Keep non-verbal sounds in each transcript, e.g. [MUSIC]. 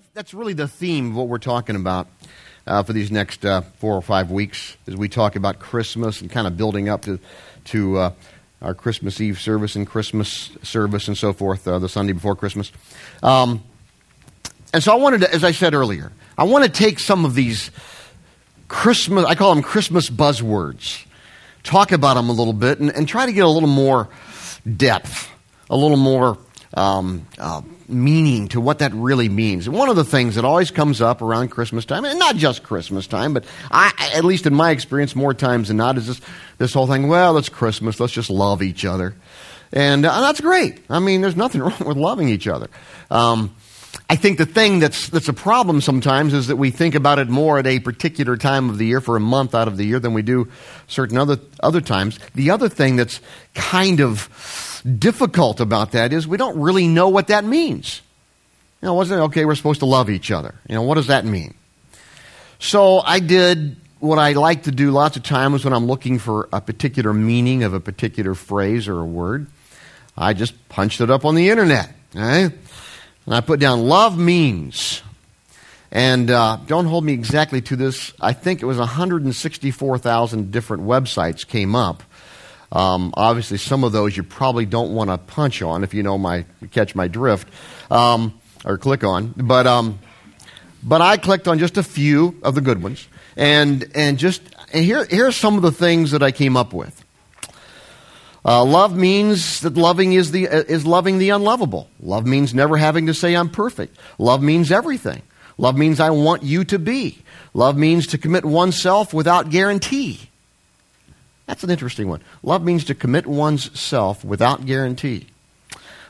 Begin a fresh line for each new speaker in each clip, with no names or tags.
that, that's really the theme of what we're talking about uh, for these next uh, four or five weeks as we talk about Christmas and kind of building up to, to uh, our Christmas Eve service and Christmas service and so forth, uh, the Sunday before Christmas. Um, and so I wanted to, as I said earlier, I want to take some of these Christmas, I call them Christmas buzzwords, talk about them a little bit and, and try to get a little more depth, a little more um, uh, meaning to what that really means. One of the things that always comes up around Christmas time, and not just Christmas time, but I, at least in my experience, more times than not, is this, this whole thing, well, it's Christmas, let's just love each other. And uh, that's great. I mean, there's nothing [LAUGHS] wrong with loving each other. Um, I think the thing that's, that's a problem sometimes is that we think about it more at a particular time of the year for a month out of the year than we do certain other, other times. The other thing that's kind of difficult about that is we don't really know what that means. You know, wasn't it okay? We're supposed to love each other. You know, what does that mean? So I did what I like to do lots of times when I'm looking for a particular meaning of a particular phrase or a word. I just punched it up on the internet. Right? And I put down love means. And uh, don't hold me exactly to this. I think it was 164,000 different websites came up um, obviously, some of those you probably don't want to punch on if you know my catch my drift um, or click on. But um, but I clicked on just a few of the good ones, and and just and here here's some of the things that I came up with. Uh, love means that loving is the is loving the unlovable. Love means never having to say I'm perfect. Love means everything. Love means I want you to be. Love means to commit oneself without guarantee. That's an interesting one. Love means to commit one's self without guarantee.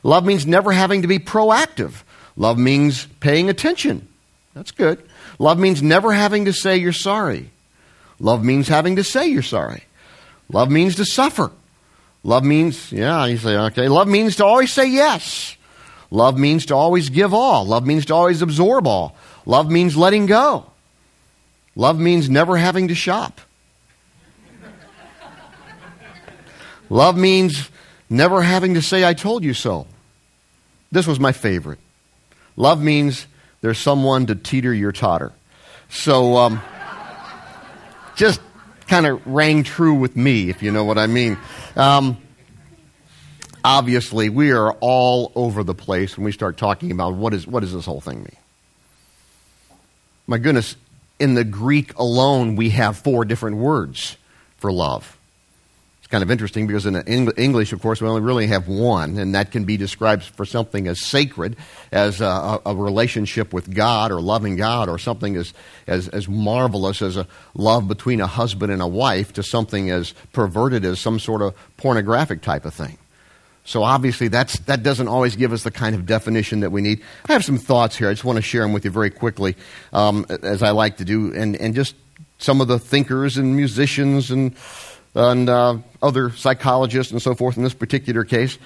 Love means never having to be proactive. Love means paying attention. That's good. Love means never having to say you're sorry. Love means having to say you're sorry. Love means to suffer. Love means, yeah, you say, okay. Love means to always say yes. Love means to always give all. Love means to always absorb all. Love means letting go. Love means never having to shop. Love means never having to say, I told you so. This was my favorite. Love means there's someone to teeter your totter. So, um, just kind of rang true with me, if you know what I mean. Um, obviously, we are all over the place when we start talking about what, is, what does this whole thing mean. My goodness, in the Greek alone, we have four different words for love kind of interesting because in English, of course, we only really have one, and that can be described for something as sacred as a, a relationship with God or loving God, or something as, as, as marvelous as a love between a husband and a wife to something as perverted as some sort of pornographic type of thing. So obviously, that's, that doesn't always give us the kind of definition that we need. I have some thoughts here. I just want to share them with you very quickly, um, as I like to do, and, and just some of the thinkers and musicians and and uh, other psychologists and so forth in this particular case.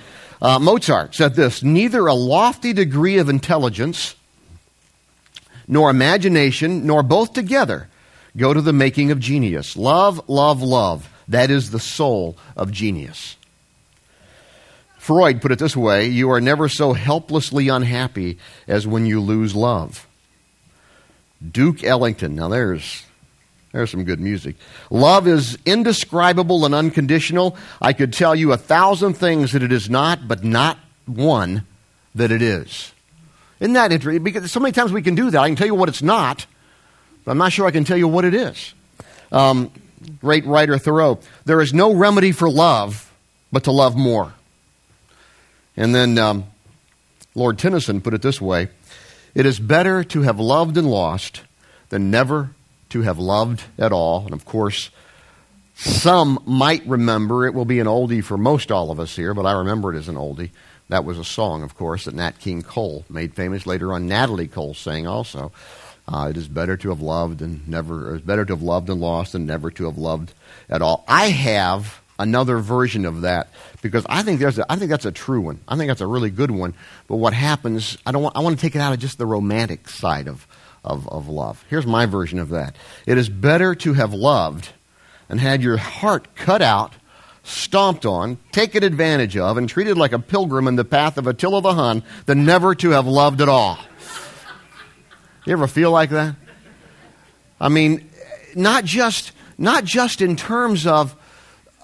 Uh, Mozart said this Neither a lofty degree of intelligence nor imagination, nor both together, go to the making of genius. Love, love, love. That is the soul of genius. Freud put it this way You are never so helplessly unhappy as when you lose love. Duke Ellington, now there's there's some good music. Love is indescribable and unconditional. I could tell you a thousand things that it is not, but not one that it is. Isn't that interesting? Because so many times we can do that. I can tell you what it's not, but I'm not sure I can tell you what it is. Um, great writer Thoreau. There is no remedy for love but to love more. And then um, Lord Tennyson put it this way It is better to have loved and lost than never to have loved at all. And of course, some might remember, it will be an oldie for most all of us here, but I remember it as an oldie. That was a song, of course, that Nat King Cole made famous. Later on, Natalie Cole sang also. Uh, it is better to have loved and never, it's better to have loved and lost than never to have loved at all. I have another version of that because I think there's a, I think that's a true one. I think that's a really good one. But what happens? I don't want, I want to take it out of just the romantic side of of, of love. Here's my version of that it is better to have loved and had your heart cut out, stomped on, taken advantage of, and treated like a pilgrim in the path of Attila the Hun than never to have loved at all. You ever feel like that? I mean, not just not just in terms of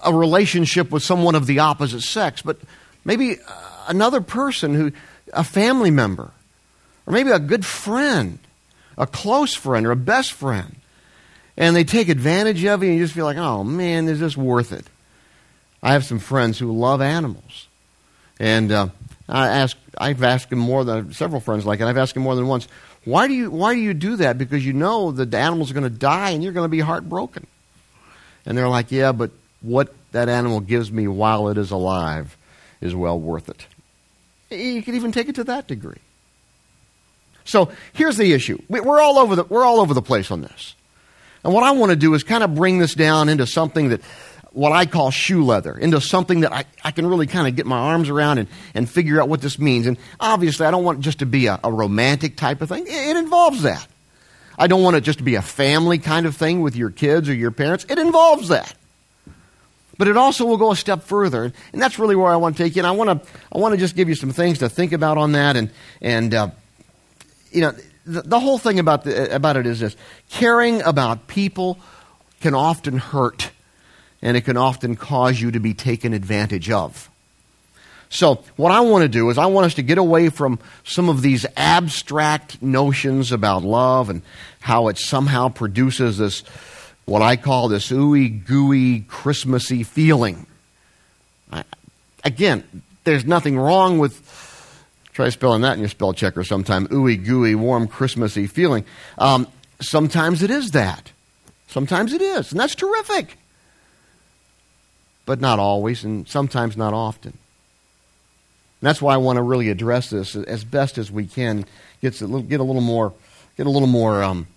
a relationship with someone of the opposite sex, but maybe uh, another person who a family member or maybe a good friend, a close friend or a best friend. And they take advantage of you and you just feel like, "Oh man, is this worth it?" I have some friends who love animals. And uh, I ask, I've asked them more than several friends like it. I've asked them more than once, why do you why do you do that? Because you know the animal's are going to die and you're going to be heartbroken. And they're like, yeah, but what that animal gives me while it is alive is well worth it. You could even take it to that degree. So here's the issue: we're all over the we're all over the place on this. And what I want to do is kind of bring this down into something that what I call shoe leather into something that I, I can really kind of get my arms around and, and figure out what this means. And obviously, I don't want it just to be a, a romantic type of thing, it, it involves that. I don't want it just to be a family kind of thing with your kids or your parents, it involves that. But it also will go a step further, and that's really where I want to take you. And I want to, I want to just give you some things to think about on that, and and uh, you know, the, the whole thing about the, about it is this: caring about people can often hurt and it can often cause you to be taken advantage of. So, what I want to do is, I want us to get away from some of these abstract notions about love and how it somehow produces this, what I call this ooey gooey Christmassy feeling. I, again, there's nothing wrong with, try spelling that in your spell checker sometime, ooey gooey, warm Christmassy feeling. Um, sometimes it is that. Sometimes it is, and that's terrific but not always, and sometimes not often. And that's why I want to really address this as best as we can. Get a little, get a little more, get a little more um,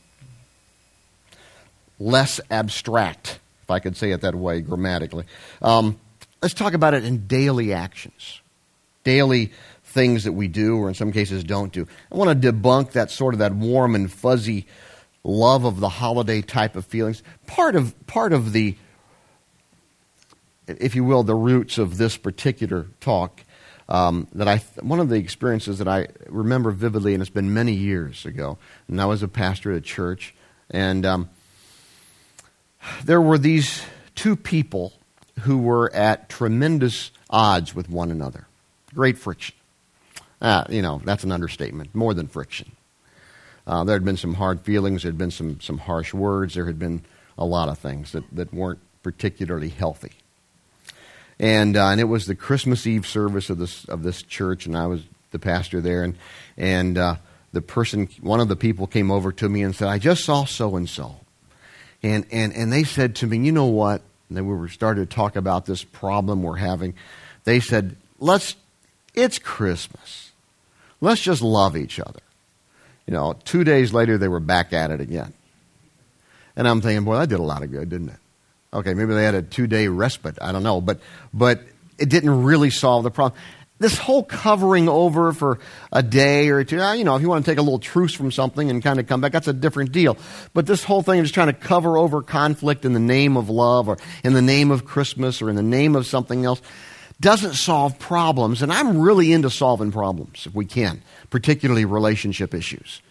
less abstract, if I could say it that way grammatically. Um, let's talk about it in daily actions, daily things that we do, or in some cases don't do. I want to debunk that sort of that warm and fuzzy love of the holiday type of feelings. Part of part of the if you will, the roots of this particular talk. Um, that I, one of the experiences that I remember vividly, and it's been many years ago, and I was a pastor at a church, and um, there were these two people who were at tremendous odds with one another. Great friction. Uh, you know, that's an understatement, more than friction. Uh, there had been some hard feelings, there had been some, some harsh words, there had been a lot of things that, that weren't particularly healthy and uh, and it was the Christmas Eve service of this of this church, and I was the pastor there, and and uh, the person, one of the people, came over to me and said, "I just saw so and so," and and they said to me, "You know what?" And then we were started to talk about this problem we're having. They said, "Let's, it's Christmas. Let's just love each other." You know, two days later, they were back at it again. And I'm thinking, boy, that did a lot of good, didn't it? Okay, maybe they had a two day respite. I don't know. But, but it didn't really solve the problem. This whole covering over for a day or two, ah, you know, if you want to take a little truce from something and kind of come back, that's a different deal. But this whole thing of just trying to cover over conflict in the name of love or in the name of Christmas or in the name of something else doesn't solve problems. And I'm really into solving problems if we can, particularly relationship issues,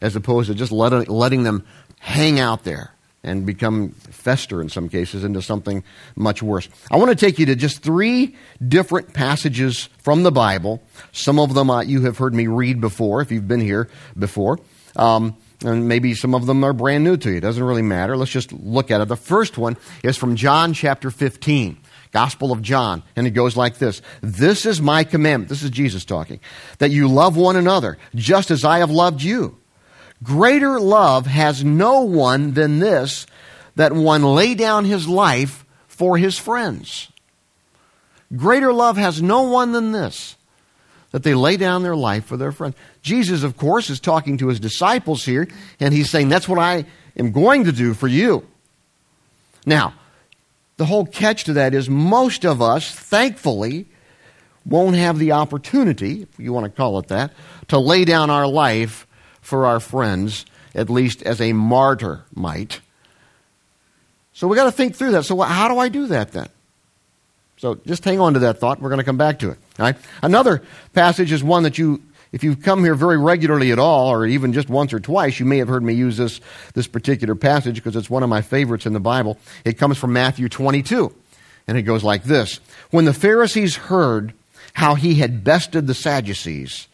as opposed to just letting, letting them hang out there and become fester in some cases into something much worse. I want to take you to just three different passages from the Bible. Some of them uh, you have heard me read before if you've been here before. Um, and maybe some of them are brand new to you. It doesn't really matter. Let's just look at it. The first one is from John chapter 15. Gospel of John, and it goes like this This is my commandment. This is Jesus talking. That you love one another, just as I have loved you. Greater love has no one than this, that one lay down his life for his friends. Greater love has no one than this, that they lay down their life for their friends. Jesus, of course, is talking to his disciples here, and he's saying, That's what I am going to do for you. Now, the whole catch to that is most of us, thankfully, won't have the opportunity, if you want to call it that, to lay down our life for our friends, at least as a martyr might. So we've got to think through that. So how do I do that then? So just hang on to that thought. We're going to come back to it. All right? Another passage is one that you if you've come here very regularly at all, or even just once or twice, you may have heard me use this, this particular passage because it's one of my favorites in the Bible. It comes from Matthew 22, and it goes like this When the Pharisees heard how he had bested the Sadducees,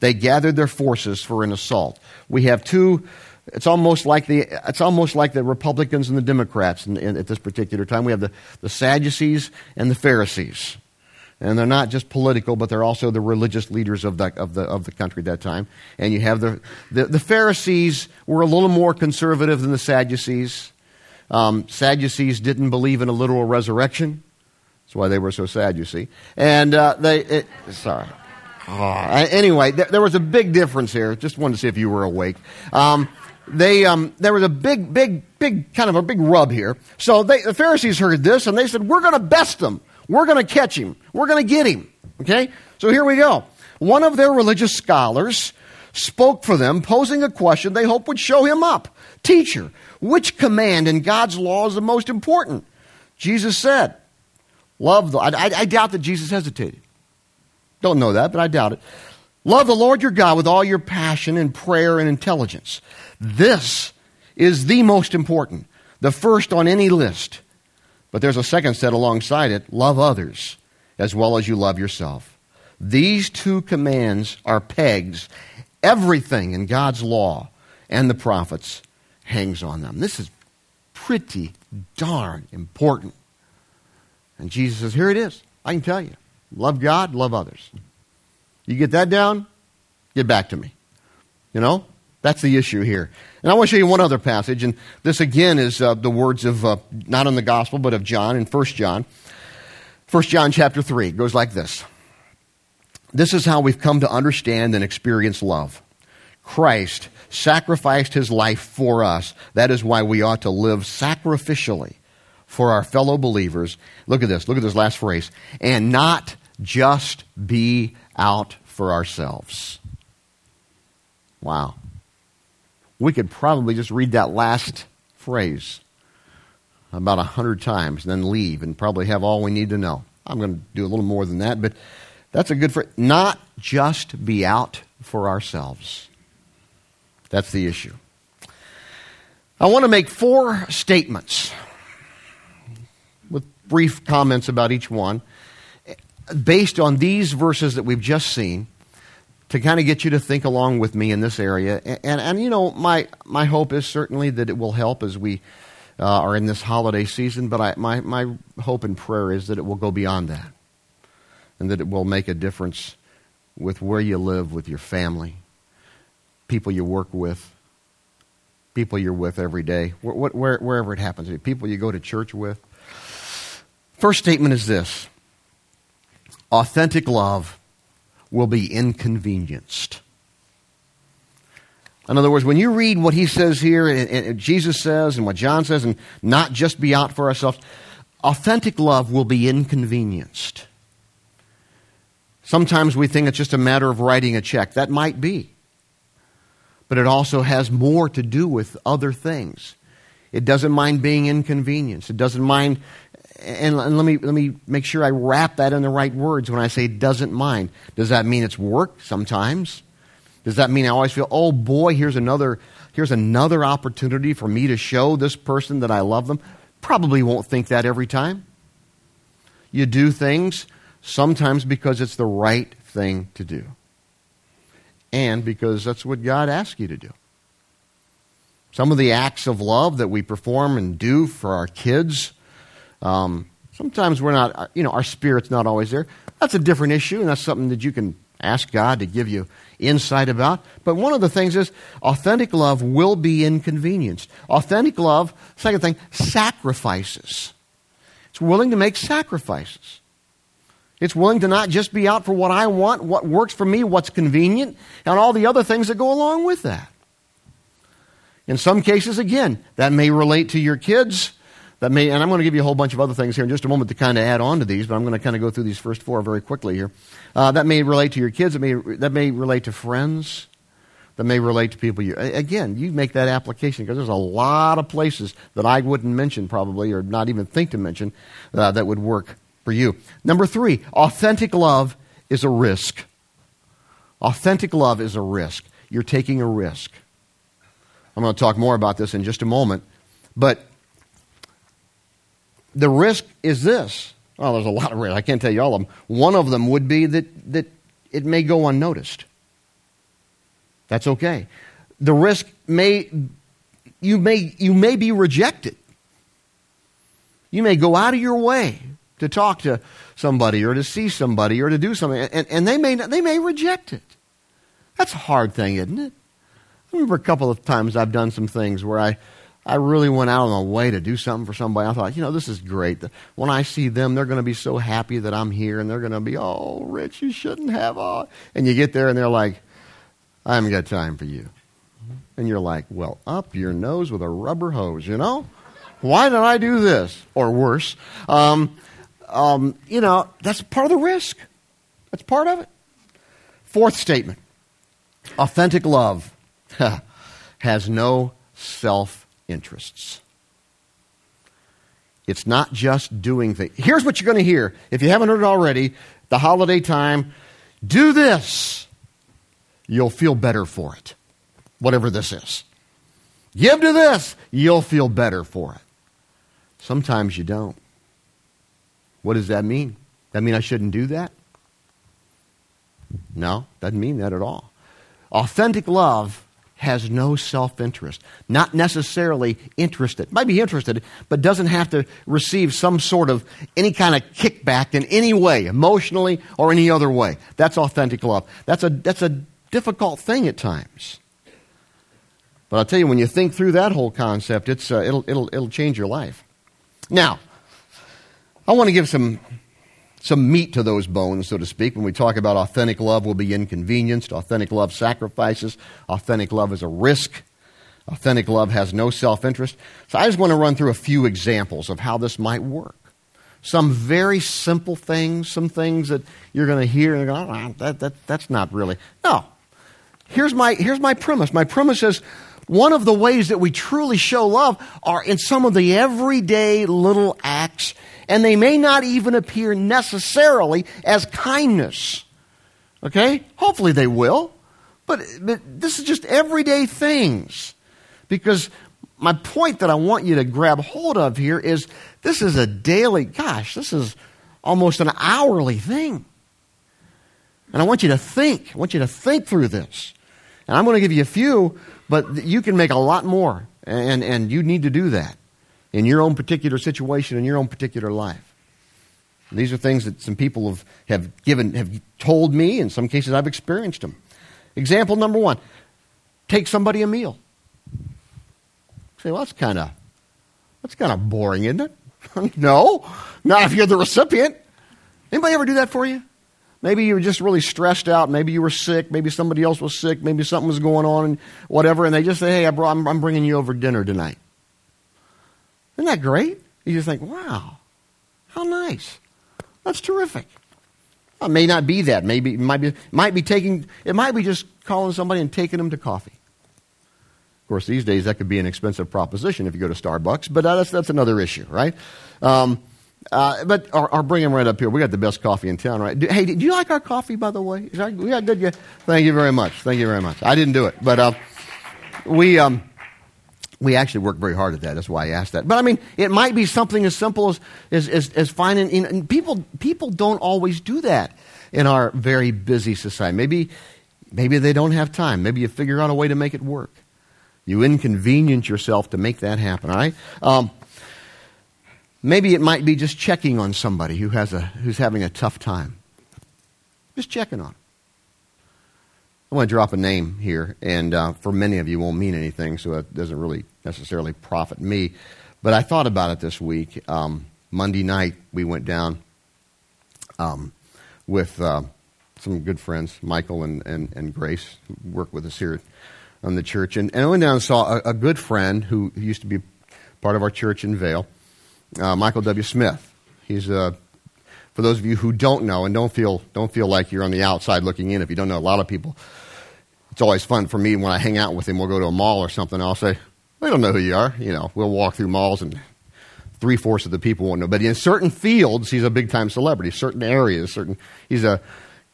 they gathered their forces for an assault. We have two. It's almost like the it's almost like the Republicans and the Democrats in, in, at this particular time. We have the, the Sadducees and the Pharisees and they're not just political, but they're also the religious leaders of the, of the, of the country at that time. And you have the, the, the Pharisees were a little more conservative than the Sadducees. Um, Sadducees didn't believe in a literal resurrection. That's why they were so sad, you see. And uh, they, it, sorry. Oh, anyway, there, there, was a big difference here. Just wanted to see if you were awake. Um, they, um, there was a big, big, big, kind of a big rub here. So they, the Pharisees heard this and they said, We're going to best them. We're going to catch him. We're going to get him. Okay? So here we go. One of their religious scholars spoke for them, posing a question they hoped would show him up. Teacher, which command in God's law is the most important? Jesus said, Love the. I, I, I doubt that Jesus hesitated. Don't know that, but I doubt it. Love the Lord your God with all your passion and prayer and intelligence. This is the most important, the first on any list. But there's a second set alongside it love others as well as you love yourself. These two commands are pegs. Everything in God's law and the prophets hangs on them. This is pretty darn important. And Jesus says, Here it is. I can tell you. Love God, love others. You get that down? Get back to me. You know? That's the issue here. And I want to show you one other passage, and this again is uh, the words of, uh, not in the gospel, but of John in 1 John. 1 John chapter 3 goes like this This is how we've come to understand and experience love. Christ sacrificed his life for us. That is why we ought to live sacrificially for our fellow believers. Look at this. Look at this last phrase. And not just be out for ourselves. Wow we could probably just read that last phrase about a hundred times and then leave and probably have all we need to know. I'm going to do a little more than that, but that's a good phrase. Not just be out for ourselves. That's the issue. I want to make four statements with brief comments about each one based on these verses that we've just seen to kind of get you to think along with me in this area. And, and, and, you know, my, my hope is certainly that it will help as we uh, are in this holiday season, but I, my, my hope and prayer is that it will go beyond that and that it will make a difference with where you live, with your family, people you work with, people you're with every day, where, where, wherever it happens, people you go to church with. First statement is this authentic love will be inconvenienced. In other words, when you read what he says here, and, and Jesus says, and what John says, and not just be out for ourselves, authentic love will be inconvenienced. Sometimes we think it's just a matter of writing a check. That might be. But it also has more to do with other things. It doesn't mind being inconvenienced. It doesn't mind and, and, let me let me make sure I wrap that in the right words when I say doesn't mind. Does that mean it's work sometimes? Does that mean I always feel, oh boy, here's another here's another opportunity for me to show this person that I love them? Probably won't think that every time. You do things sometimes because it's the right thing to do. And because that's what God asks you to do. Some of the acts of love that we perform and do for our kids um, sometimes we're not, uh, you know, our spirit's not always there. That's a different issue, and that's something that you can ask God to give you insight about. But one of the things is authentic love will be inconvenienced. Authentic love, second thing, sacrifices. It's willing to make sacrifices. It's willing to not just be out for what I want, what works for me, what's convenient, and all the other things that go along with that. In some cases, again, that may relate to your kids that may, and I'm going to give you a whole bunch of other things here in just a moment to kind of add on to these, but I'm going to kind of go through these first four very quickly here. Uh, that may relate to your kids. That may, that may relate to friends. That may relate to people you. Again, you make that application because there's a lot of places that I wouldn't mention probably or not even think to mention uh, that would work for you. Number three, authentic love is a risk. Authentic love is a risk. You're taking a risk. I'm going to talk more about this in just a moment. But the risk is this. Well, there's a lot of risks. I can't tell you all of them. One of them would be that, that it may go unnoticed. That's okay. The risk may you may you may be rejected. You may go out of your way to talk to somebody or to see somebody or to do something, and, and they may they may reject it. That's a hard thing, isn't it? I remember a couple of times I've done some things where I I really went out on a way to do something for somebody. I thought, you know, this is great. When I see them, they're going to be so happy that I'm here, and they're going to be, oh, Rich, you shouldn't have. All. And you get there, and they're like, I haven't got time for you. And you're like, well, up your nose with a rubber hose, you know? Why did I do this? Or worse. Um, um, you know, that's part of the risk. That's part of it. Fourth statement authentic love [LAUGHS] has no self interests. It's not just doing things. Here's what you're going to hear. If you haven't heard it already, the holiday time, do this. You'll feel better for it, whatever this is. Give to this. You'll feel better for it. Sometimes you don't. What does that mean? That mean I shouldn't do that? No, doesn't mean that at all. Authentic love has no self interest, not necessarily interested. Might be interested, but doesn't have to receive some sort of any kind of kickback in any way, emotionally or any other way. That's authentic love. That's a, that's a difficult thing at times. But I'll tell you, when you think through that whole concept, it's, uh, it'll, it'll, it'll change your life. Now, I want to give some some meat to those bones, so to speak. When we talk about authentic love will be inconvenienced, authentic love sacrifices, authentic love is a risk, authentic love has no self interest. So I just want to run through a few examples of how this might work. Some very simple things, some things that you're going to hear and go, oh, that, that, that's not really. No. Here's my, here's my premise. My premise is one of the ways that we truly show love are in some of the everyday little acts and they may not even appear necessarily as kindness. Okay? Hopefully they will. But, but this is just everyday things. Because my point that I want you to grab hold of here is this is a daily, gosh, this is almost an hourly thing. And I want you to think. I want you to think through this. And I'm going to give you a few, but you can make a lot more. And, and you need to do that in your own particular situation, in your own particular life. These are things that some people have, have given, have told me. In some cases, I've experienced them. Example number one: take somebody a meal. Say, well, that's kind of that's kind of boring, isn't it? [LAUGHS] no, not if you're the recipient. Anybody ever do that for you? Maybe you were just really stressed out. Maybe you were sick. Maybe somebody else was sick. Maybe something was going on and whatever. And they just say, hey, I'm, I'm bringing you over dinner tonight. Isn't that great? You just think, wow, how nice. That's terrific. It may not be that. Maybe it might be, might be taking, it might be just calling somebody and taking them to coffee. Of course, these days that could be an expensive proposition if you go to Starbucks, but that's, that's another issue, right? Um, uh, but or, or, bring them right up here. We got the best coffee in town, right? Do, hey, do you like our coffee, by the way? Is we got good. Yeah. Thank you very much. Thank you very much. I didn't do it, but uh, we. Um, we actually work very hard at that. That's why I asked that. But I mean, it might be something as simple as, as, as, as finding, and people, people don't always do that in our very busy society. Maybe, maybe they don't have time. Maybe you figure out a way to make it work. You inconvenience yourself to make that happen, all right? Um, maybe it might be just checking on somebody who has a, who's having a tough time. Just checking on. I want to drop a name here, and uh, for many of you, won't mean anything, so it doesn't really necessarily profit me. But I thought about it this week. Um, Monday night, we went down um, with uh, some good friends, Michael and, and, and Grace, who work with us here on the church. And, and I went down and saw a, a good friend who, used to be part of our church in Vale, uh, Michael W. Smith. He's a uh, for those of you who don't know and don't feel don't feel like you're on the outside looking in, if you don't know, a lot of people it's always fun for me when I hang out with him. We'll go to a mall or something. I'll say, "I don't know who you are." You know, we'll walk through malls and three fourths of the people won't know. But in certain fields, he's a big time celebrity. Certain areas, certain he's a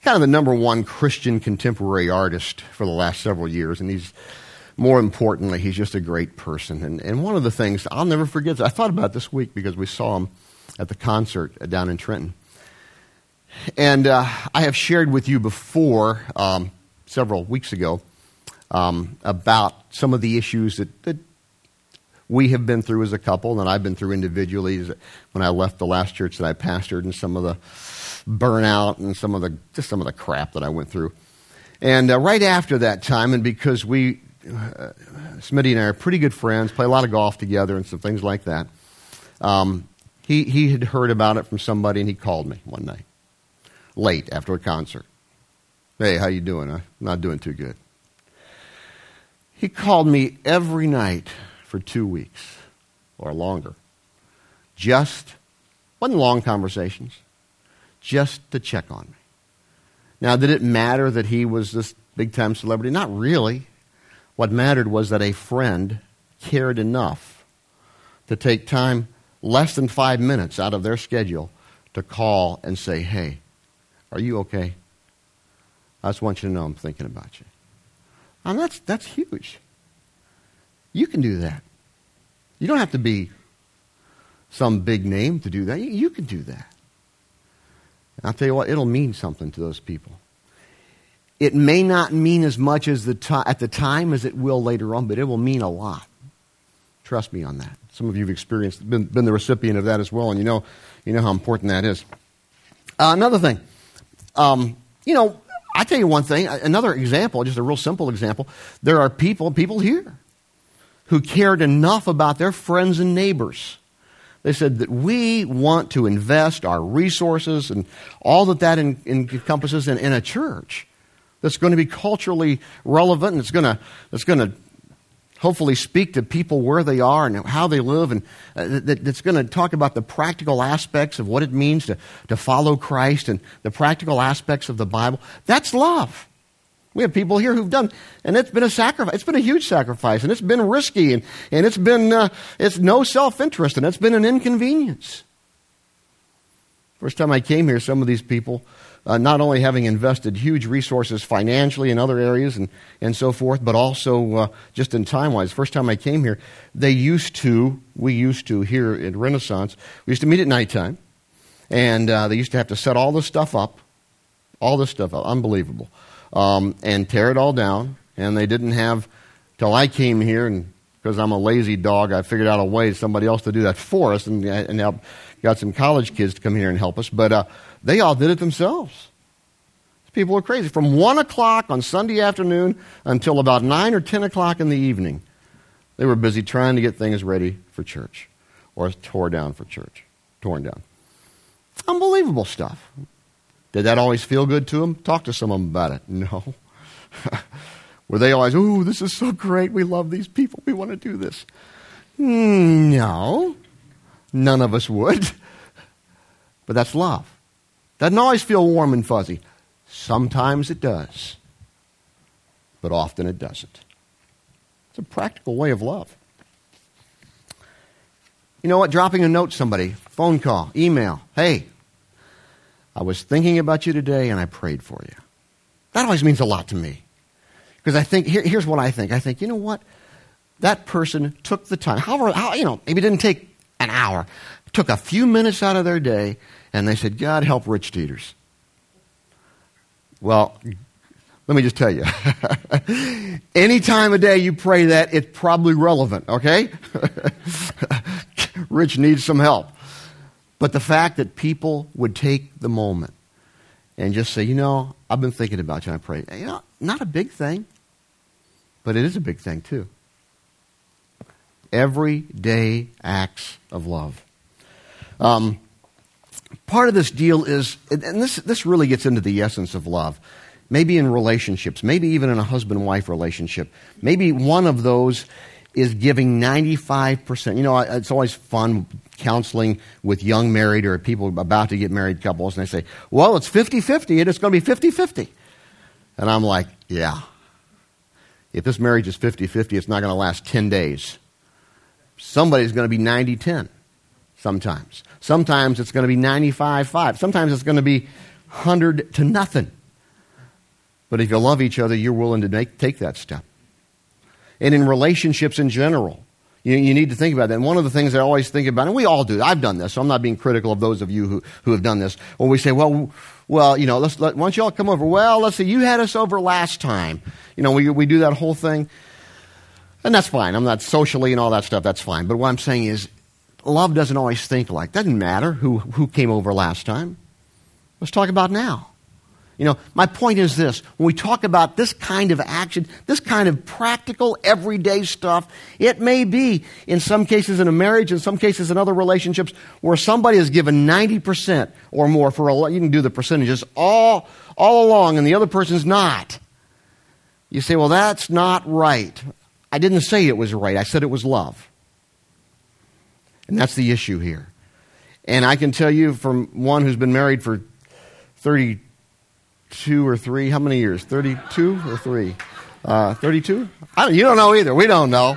kind of the number one Christian contemporary artist for the last several years, and he's more importantly, he's just a great person. And, and one of the things I'll never forget, I thought about this week because we saw him at the concert down in Trenton. And uh, I have shared with you before, um, several weeks ago, um, about some of the issues that, that we have been through as a couple, and I've been through individually when I left the last church that I pastored, and some of the burnout and some of the just some of the crap that I went through. And uh, right after that time, and because we, uh, Smitty and I are pretty good friends, play a lot of golf together and some things like that. Um, he he had heard about it from somebody, and he called me one night, late after a concert. Hey, how you doing? I'm not doing too good. He called me every night for two weeks or longer. Just, wasn't long conversations, just to check on me. Now, did it matter that he was this big time celebrity? Not really. What mattered was that a friend cared enough to take time, less than five minutes out of their schedule, to call and say, Hey, are you okay? I just want you to know I'm thinking about you. And that's, that's huge. You can do that. You don't have to be some big name to do that. You can do that. And I'll tell you what, it'll mean something to those people. It may not mean as much as the to- at the time as it will later on, but it will mean a lot. Trust me on that. Some of you have experienced, been, been the recipient of that as well, and you know, you know how important that is. Uh, another thing, um, you know, I tell you one thing, another example, just a real simple example. There are people, people here, who cared enough about their friends and neighbors. They said that we want to invest our resources and all that that encompasses in, in a church that's going to be culturally relevant and it's going to, it's going to hopefully speak to people where they are and how they live and uh, that, that's going to talk about the practical aspects of what it means to, to follow Christ and the practical aspects of the Bible. That's love. We have people here who've done, and it's been a sacrifice. It's been a huge sacrifice, and it's been risky, and, and it's been, uh, it's no self interest, and it's been an inconvenience. First time I came here, some of these people, uh, not only having invested huge resources financially in other areas and, and so forth, but also uh, just in time wise. First time I came here, they used to, we used to here at Renaissance, we used to meet at nighttime, and uh, they used to have to set all this stuff up, all this stuff up, unbelievable um, and tear it all down. And they didn't have, till I came here, and because I'm a lazy dog, I figured out a way somebody else to do that for us, and, and now got some college kids to come here and help us. But uh, they all did it themselves. These People are crazy. From 1 o'clock on Sunday afternoon until about 9 or 10 o'clock in the evening, they were busy trying to get things ready for church or tore down for church. Torn down. Unbelievable stuff. Did that always feel good to them? Talk to some of them about it. No. [LAUGHS] Were they always, ooh, this is so great. We love these people. We want to do this. Mm, no. None of us would. [LAUGHS] But that's love. Doesn't always feel warm and fuzzy. Sometimes it does. But often it doesn't. It's a practical way of love. You know what? Dropping a note to somebody, phone call, email. Hey, I was thinking about you today and I prayed for you. That always means a lot to me. Because I think, here, here's what I think. I think, you know what? That person took the time, however, how, you know, maybe it didn't take an hour, took a few minutes out of their day, and they said, God help Rich Dieters. Well, let me just tell you. [LAUGHS] Any time of day you pray that, it's probably relevant, okay? [LAUGHS] Rich needs some help. But the fact that people would take the moment and just say, you know, I've been thinking about you and I pray. You know, not a big thing, but it is a big thing too. Everyday acts of love. Um, part of this deal is, and this, this really gets into the essence of love. Maybe in relationships, maybe even in a husband wife relationship. Maybe one of those is giving 95%. You know, it's always fun counseling with young married or people about to get married couples, and they say, Well, it's 50 50, and it's going to be 50 50. And I'm like, Yeah. If this marriage is 50 50, it's not going to last 10 days. Somebody's going to be 90 10 sometimes. Sometimes it's going to be 95 5. Sometimes it's going to be 100 to nothing. But if you love each other, you're willing to make, take that step. And in relationships in general, you, you, need to think about that. And one of the things I always think about, and we all do, I've done this, so I'm not being critical of those of you who, who have done this. When we say, well, well, you know, let's, let, why don't you all come over? Well, let's say you had us over last time. You know, we, we do that whole thing. And that's fine. I'm not socially and all that stuff. That's fine. But what I'm saying is, love doesn't always think like. Doesn't matter who, who came over last time. Let's talk about now. You know, my point is this when we talk about this kind of action, this kind of practical, everyday stuff, it may be in some cases in a marriage, in some cases in other relationships, where somebody has given 90% or more for a you can do the percentages all, all along, and the other person's not. You say, well, that's not right. I didn't say it was right, I said it was love. And that's the issue here. And I can tell you from one who's been married for 32 or three. How many years? 32 or three? Uh, 32? Don't, you don't know either. We don't know.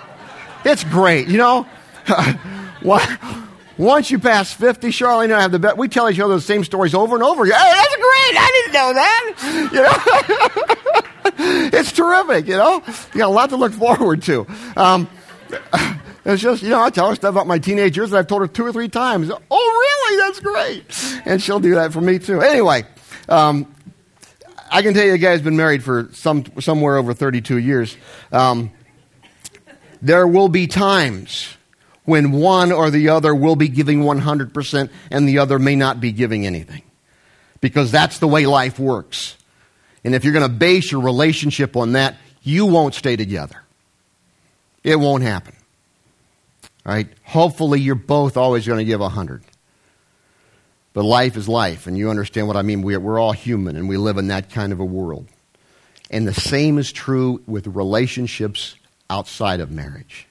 It's great. You know, [LAUGHS] once you pass 50, Charlie and I have the best. We tell each other the same stories over and over. Hey, that's great. I didn't know that. [LAUGHS] You know, [LAUGHS] it's terrific. You know, you got a lot to look forward to. Um, it's just, you know, I tell her stuff about my teenage years I've told her two or three times. Oh, really? That's great. And she'll do that for me too. Anyway, um, I can tell you, a guy's been married for some, somewhere over 32 years. Um, there will be times when one or the other will be giving 100% and the other may not be giving anything. Because that's the way life works. And if you're going to base your relationship on that, you won't stay together. It won't happen. Right? Hopefully, you're both always going to give 100. But life is life, and you understand what I mean. We're, we're all human, and we live in that kind of a world. And the same is true with relationships outside of marriage.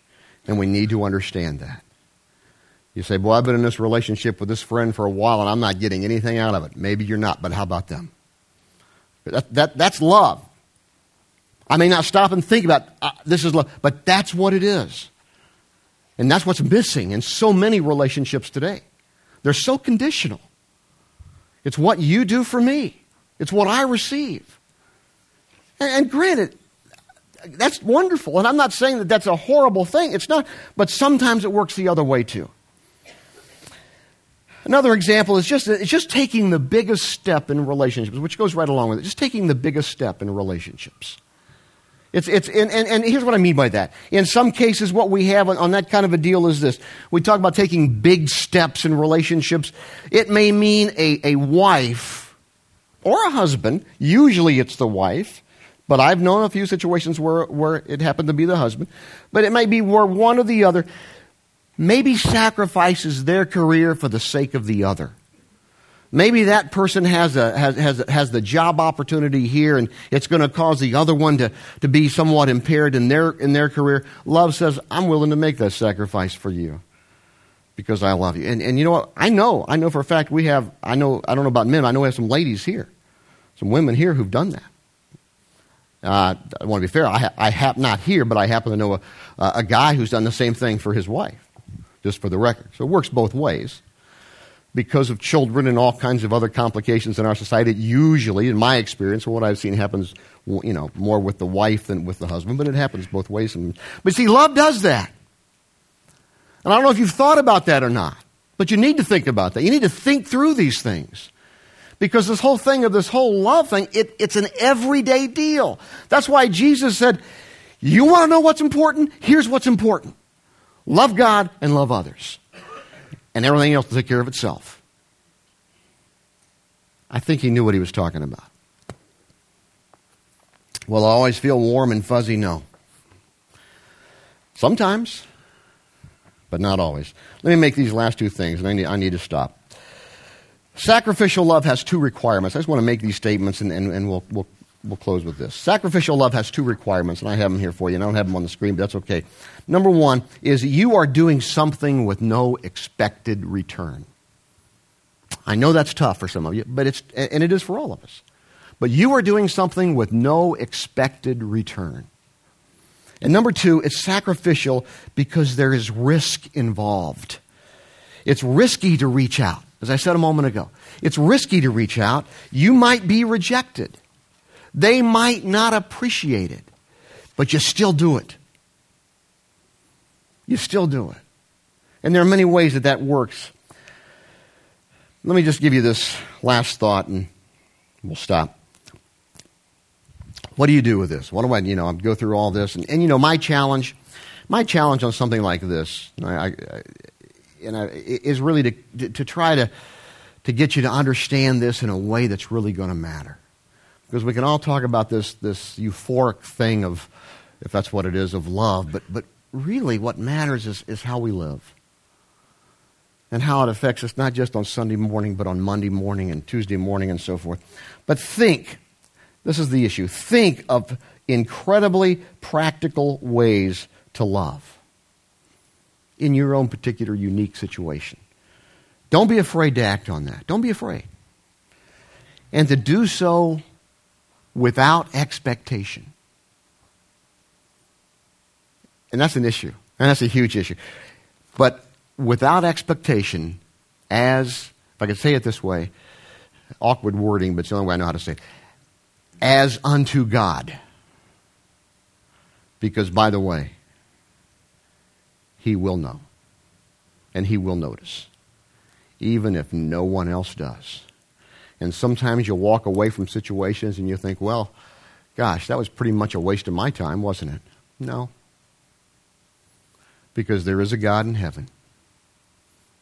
And we need to understand that. You say, Boy, I've been in this relationship with this friend for a while and I'm not getting anything out of it. Maybe you're not, but how about them? That, that, that's love. I may not stop and think about uh, this is love, but that's what it is. And that's what's missing in so many relationships today. They're so conditional. It's what you do for me, it's what I receive. And, and granted, that's wonderful. And I'm not saying that that's a horrible thing. It's not. But sometimes it works the other way too. Another example is just, it's just taking the biggest step in relationships, which goes right along with it. Just taking the biggest step in relationships. It's, it's, and, and, and, here's what I mean by that. In some cases, what we have on, on, that kind of a deal is this. We talk about taking big steps in relationships. It may mean a, a wife or a husband. Usually it's the wife, but I've known a few situations where, where it happened to be the husband. But it may be where one or the other maybe sacrifices their career for the sake of the other. Maybe that person has, a, has, has, has the job opportunity here and it's going to cause the other one to, to be somewhat impaired in their, in their career. Love says, I'm willing to make that sacrifice for you because I love you. And, and you know what? I know. I know for a fact we have, I know, I don't know about men, I know we have some ladies here, some women here who've done that. Uh, I want to be fair. I, ha- I happen not here, but I happen to know a, a guy who's done the same thing for his wife, just for the record. So it works both ways because of children and all kinds of other complications in our society. Usually, in my experience, what I've seen happens, you know, more with the wife than with the husband, but it happens both ways. But see, love does that. And I don't know if you've thought about that or not, but you need to think about that. You need to think through these things. Because this whole thing of this whole love thing, it, it's an everyday deal. That's why Jesus said, You want to know what's important? Here's what's important love God and love others and everything else will take care of itself. I think he knew what he was talking about. Will I always feel warm and fuzzy? No. Sometimes, but not always. Let me make these last two things, and I need, I need to stop. Sacrificial love has two requirements. I just want to make these statements, and, and, and we'll, we'll we'll close with this. Sacrificial love has two requirements, and I have them here for you, and I don't have them on the screen, but that's okay. Number one is you are doing something with no expected return. I know that's tough for some of you, but it's, and it is for all of us. But you are doing something with no expected return. And number two, it's sacrificial because there is risk involved. It's risky to reach out, as I said a moment ago. It's risky to reach out. You might be rejected. They might not appreciate it, but you still do it. You still do it. And there are many ways that that works. Let me just give you this last thought and we'll stop. What do you do with this? What do I, you know, I go through all this. And, and you know, my challenge, my challenge on something like this, I, I, you is really to, to try to, to get you to understand this in a way that's really going to matter. Because we can all talk about this, this euphoric thing of, if that's what it is, of love, but, but really what matters is, is how we live and how it affects us not just on Sunday morning, but on Monday morning and Tuesday morning and so forth. But think this is the issue think of incredibly practical ways to love in your own particular unique situation. Don't be afraid to act on that. Don't be afraid. And to do so without expectation. And that's an issue. And that's a huge issue. But without expectation, as, if I could say it this way, awkward wording, but it's the only way I know how to say it, as unto God. Because, by the way, He will know. And He will notice. Even if no one else does. And sometimes you'll walk away from situations and you think, well, gosh, that was pretty much a waste of my time, wasn't it? No. Because there is a God in heaven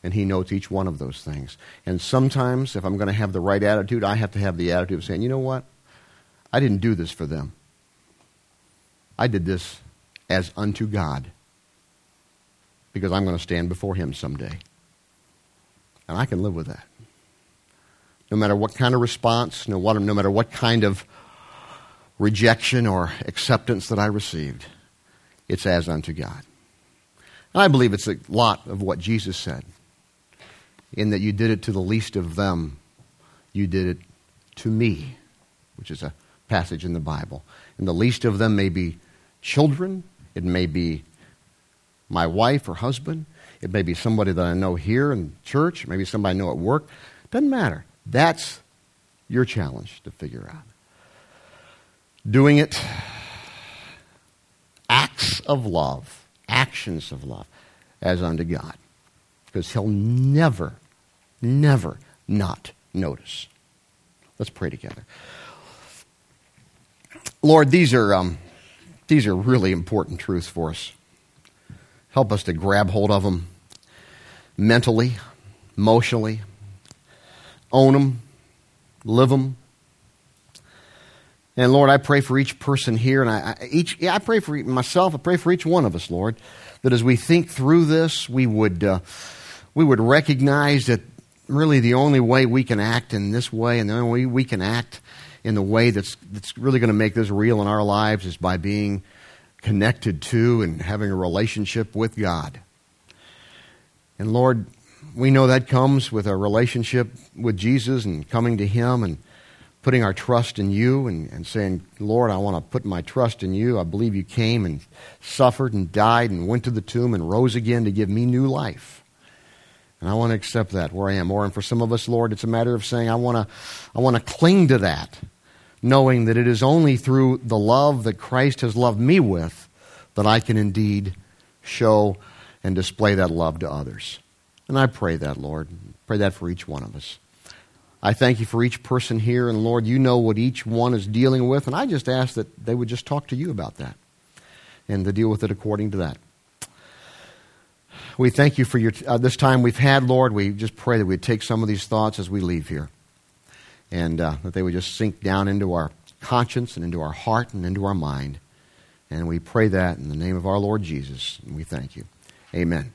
and He knows each one of those things. And sometimes, if I'm going to have the right attitude, I have to have the attitude of saying, you know what? I didn't do this for them. I did this as unto God because I'm going to stand before Him someday. And I can live with that. No matter what kind of response, no, what, no matter what kind of rejection or acceptance that I received, it's as unto God. And I believe it's a lot of what Jesus said in that you did it to the least of them, you did it to me, which is a passage in the Bible. And the least of them may be children, it may be my wife or husband, it may be somebody that I know here in church, maybe somebody I know at work. Doesn't matter. That's your challenge to figure out. Doing it, acts of love, actions of love, as unto God because he'll never, never not notice. Let's pray together. Lord, these are, um, these are really important truths for us. Help us to grab hold of them mentally, emotionally, own them, live them. And Lord, I pray for each person here, and I, I each yeah, I pray for myself. I pray for each one of us, Lord, that as we think through this, we would. Uh, we would recognize that really the only way we can act in this way and the only way we can act in the way that's, that's really going to make this real in our lives is by being connected to and having a relationship with God. And Lord, we know that comes with a relationship with Jesus and coming to Him and putting our trust in you and, and saying, Lord, I want to put my trust in you. I believe you came and suffered and died and went to the tomb and rose again to give me new life. And I want to accept that where I am. Or, and for some of us, Lord, it's a matter of saying, I want to, I want to cling to that, knowing that it is only through the love that Christ has loved me with that I can indeed show and display that love to others. And I pray that, Lord. Pray that for each one of us. I thank you for each person here, and Lord, you know what each one is dealing with, and I just ask that they would just talk to you about that and to deal with it according to that. We thank you for your, uh, this time we've had, Lord. We just pray that we'd take some of these thoughts as we leave here and uh, that they would just sink down into our conscience and into our heart and into our mind. And we pray that in the name of our Lord Jesus. And we thank you. Amen.